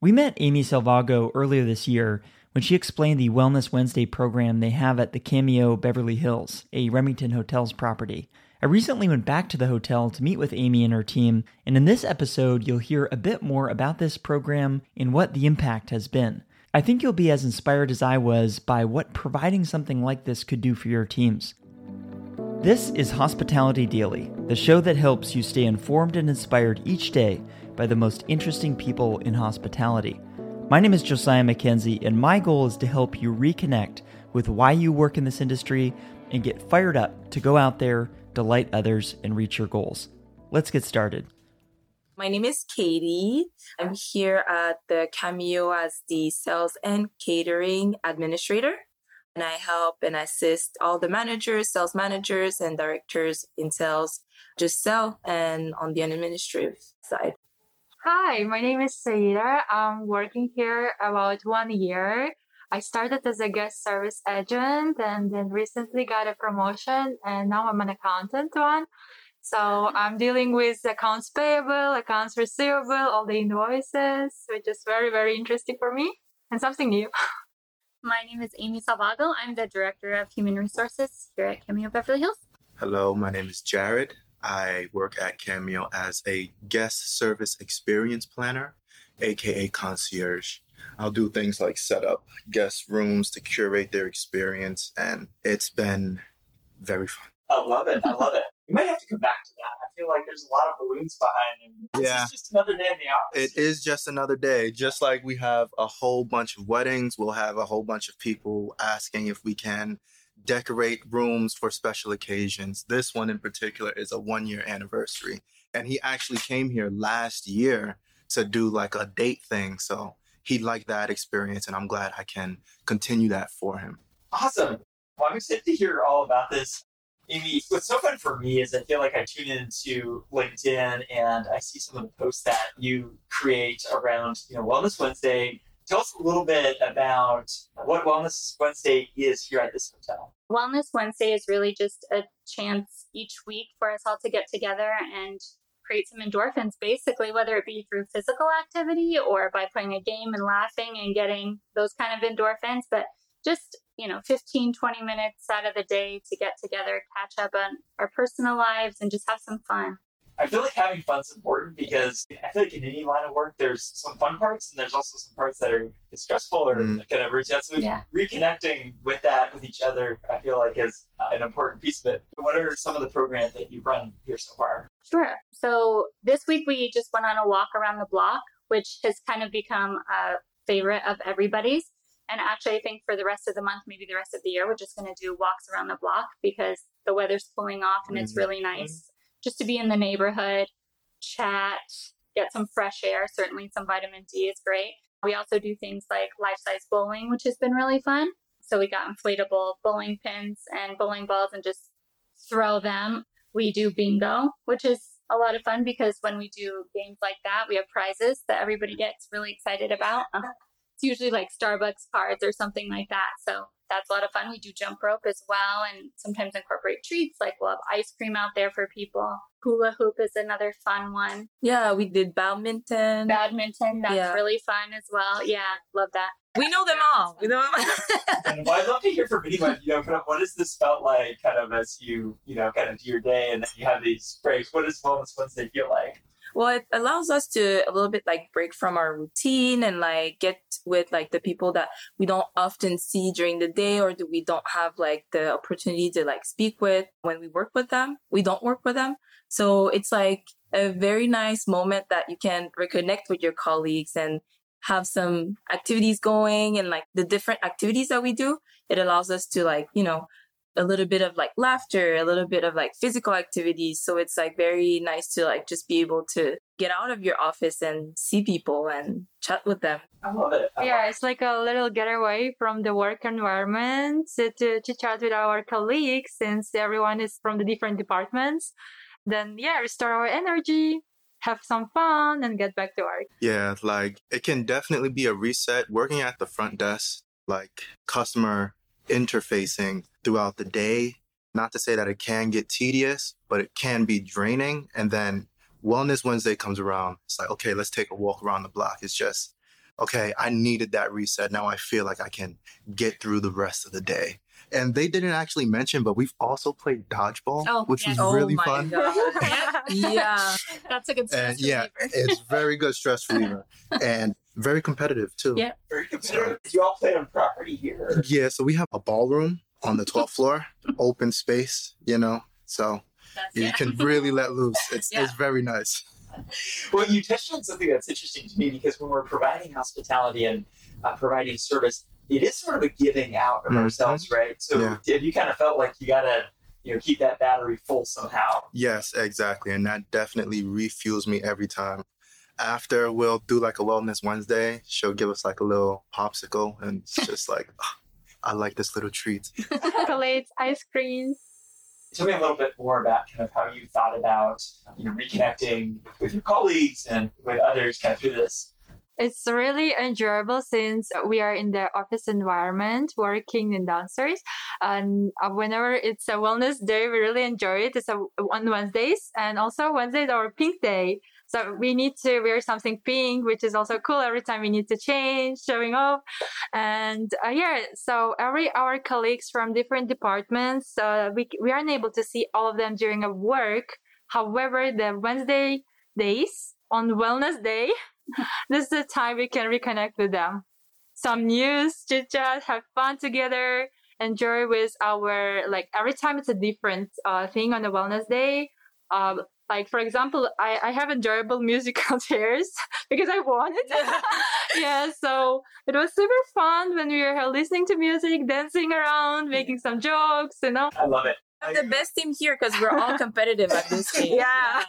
We met Amy Salvago earlier this year when she explained the Wellness Wednesday program they have at the Cameo Beverly Hills, a Remington Hotels property. I recently went back to the hotel to meet with Amy and her team, and in this episode, you'll hear a bit more about this program and what the impact has been. I think you'll be as inspired as I was by what providing something like this could do for your teams. This is Hospitality Daily, the show that helps you stay informed and inspired each day by the most interesting people in hospitality. My name is Josiah Mackenzie, and my goal is to help you reconnect with why you work in this industry and get fired up to go out there, delight others, and reach your goals. Let's get started. My name is Katie. I'm here at the Cameo as the sales and catering administrator. And I help and assist all the managers, sales managers, and directors in sales just sell and on the administrative side. Hi, my name is Saida. I'm working here about one year. I started as a guest service agent and then recently got a promotion and now I'm an accountant one. So I'm dealing with accounts payable, accounts receivable, all the invoices, which is very, very interesting for me and something new. My name is Amy Salvago. I'm the Director of Human Resources here at Cameo Beverly Hills. Hello, my name is Jared. I work at Cameo as a guest service experience planner, aka concierge. I'll do things like set up guest rooms to curate their experience, and it's been very fun. I love it. I love it. You might have to come back to that. I feel like there's a lot of balloons behind him. This Yeah. is just another day in the office. It is just another day. Just like we have a whole bunch of weddings, we'll have a whole bunch of people asking if we can decorate rooms for special occasions. This one in particular is a one year anniversary. And he actually came here last year to do like a date thing. So he liked that experience, and I'm glad I can continue that for him. Awesome. Well, I'm excited to hear all about this. Amy, what's so fun for me is I feel like I tune into LinkedIn and I see some of the posts that you create around, you know, Wellness Wednesday. Tell us a little bit about what Wellness Wednesday is here at this hotel. Wellness Wednesday is really just a chance each week for us all to get together and create some endorphins, basically, whether it be through physical activity or by playing a game and laughing and getting those kind of endorphins. But just, you know, 15, 20 minutes out of the day to get together, catch up on our personal lives, and just have some fun. I feel like having fun's important because I feel like in any line of work, there's some fun parts and there's also some parts that are stressful or Mm. kind of routine. So Yeah. reconnecting with that with each other, I feel like is uh, an important piece of it. What are some of the programs that you've run here so far? Sure. So this week we just went on a walk around the block, which has kind of become a favorite of everybody's. And actually, I think for the rest of the month, maybe the rest of the year, we're just going to do walks around the block because the weather's cooling off and it's Mhm. really nice just to be in the neighborhood, chat, get some fresh air. Certainly, some vitamin D is great. We also do things like life size bowling, which has been really fun. So we got inflatable bowling pins and bowling balls and just throw them. We do bingo, which is a lot of fun because when we do games like that, we have prizes that everybody gets really excited about. It's usually like Starbucks cards or something like that. So that's a lot of fun. We do jump rope as well and sometimes incorporate treats like we'll have ice cream out there for people. Hula hoop is another fun one. Yeah, we did badminton. Badminton, that's Yeah. really fun as well. Yeah, love that. we know them all. We know them all. And well, I'd love to hear from anyone, you know, kind of what has this felt like kind of as you, you know, kind of do your day and then you have these breaks. What does Wellness Wednesday feel like? Well, it allows us to a little bit like break from our routine and like get with like the people that we don't often see during the day or that we don't have like the opportunity to like speak with when we work with them. We don't work with them. So it's like a very nice moment that you can reconnect with your colleagues and have some activities going and like the different activities that we do. It allows us to like, you know, a little bit of like laughter, a little bit of like physical activities. So it's like very nice to like just be able to get out of your office and see people and chat with them. I love it. I love Yeah, it's like a little getaway from the work environment to, to, to chat with our colleagues since everyone is from the different departments. Then, yeah, restore our energy, have some fun, and get back to work. Yeah, like it can definitely be a reset. Working at the front desk, like customer interfacing throughout the day. Not to say that it can get tedious, but it can be draining. And then Wellness Wednesday comes around. It's like, okay, let's take a walk around the block. It's just okay, I needed that reset. Now I feel like I can get through the rest of the day. And they didn't actually mention, but we've also played dodgeball, Oh, which yes. was Oh really my fun. God. yeah. That's a good stress And yeah, reliever. it's very good stress reliever and very competitive too. Yeah. Very competitive. You all play on property here. Yeah, so we have a ballroom on the 12th floor, open space, you know. So That's, you yeah. can really let loose. It's Yeah. it's very nice. Well, you touched on something that's interesting to me because when we're providing hospitality and uh, providing service, it is sort of a giving out of Mhm. ourselves, right? So Yeah. have you kind of felt like you gotta, you know, keep that battery full somehow? Yes, exactly. And that definitely refuels me every time. After we'll do like a wellness Wednesday, she'll give us like a little popsicle and it's just like "Ah, I like this little treat. Chocolates, ice creams. Tell me a little bit more about kind of how you thought about you know, reconnecting with your colleagues and with others kind of through this. It's really enjoyable since we are in the office environment, working in downstairs. And uh, whenever it's a wellness day, we really enjoy it. It's a, on Wednesdays, and also Wednesdays our pink day. So we need to wear something pink, which is also cool. Every time we need to change, showing off, and uh, yeah. So every our colleagues from different departments, uh, we we aren't able to see all of them during a work. However, the Wednesday days on Wellness Day this is the time we can reconnect with them. Some news, chit chat, have fun together, enjoy with our like every time it's a different uh, thing on the wellness day. Um, like for example, I, I have enjoyable musical chairs because I won it. yeah, so it was super fun when we were listening to music, dancing around, making some jokes, you know. I love it. I'm the best team here because we're all competitive at this game. Yeah.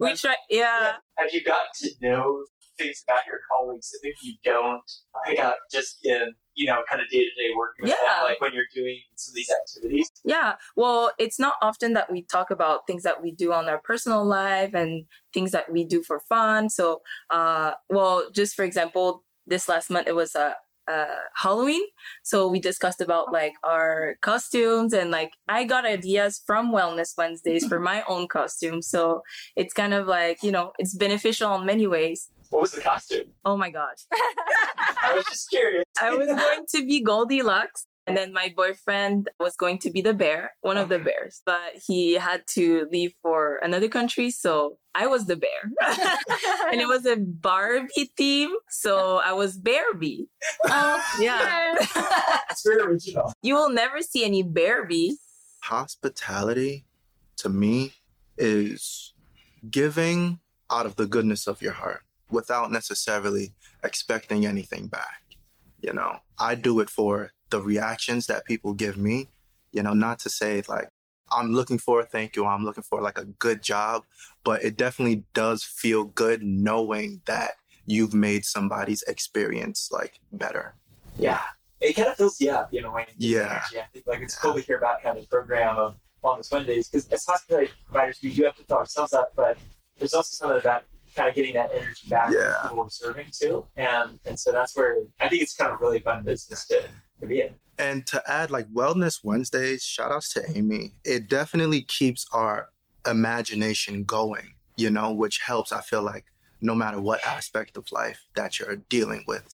we try. Yeah. Have you gotten to know things about your colleagues that maybe you don't I got just in, you know, kind of day to day working with Yeah. like when you're doing some of these activities? Yeah. Well, it's not often that we talk about things that we do on our personal life and things that we do for fun. So, uh, well, just for example, this last month it was a. Uh, Halloween. So we discussed about like our costumes and like I got ideas from Wellness Wednesdays for my own costume. So it's kind of like, you know, it's beneficial in many ways. What was the costume? Oh my gosh. I was just curious. I was going to be Goldilocks. And then my boyfriend was going to be the bear, one of the bears, but he had to leave for another country. So I was the bear. and it was a Barbie theme. So I was Barbie. Oh, Yeah. It's very original. you will never see any Barbie. Hospitality to me is giving out of the goodness of your heart without necessarily expecting anything back. You know, I do it for the reactions that people give me, you know, not to say like, I'm looking for a thank you, I'm looking for like a good job, but it definitely does feel good knowing that you've made somebody's experience like better. Yeah. It kind of fills you up, you know, when you Yeah. energy. I think like it's cool to hear about kind of the program of Wellness Wednesdays because as hospitality providers, we do have to fill ourselves up, but there's also some of that kind of getting that energy back Yeah. to people we're serving too. And and so that's where I think it's kind of really fun business to, to be in. And to add like Wellness Wednesdays, shout outs to Amy. It definitely keeps our imagination going, you know, which helps, I feel like, no matter what aspect of life that you're dealing with.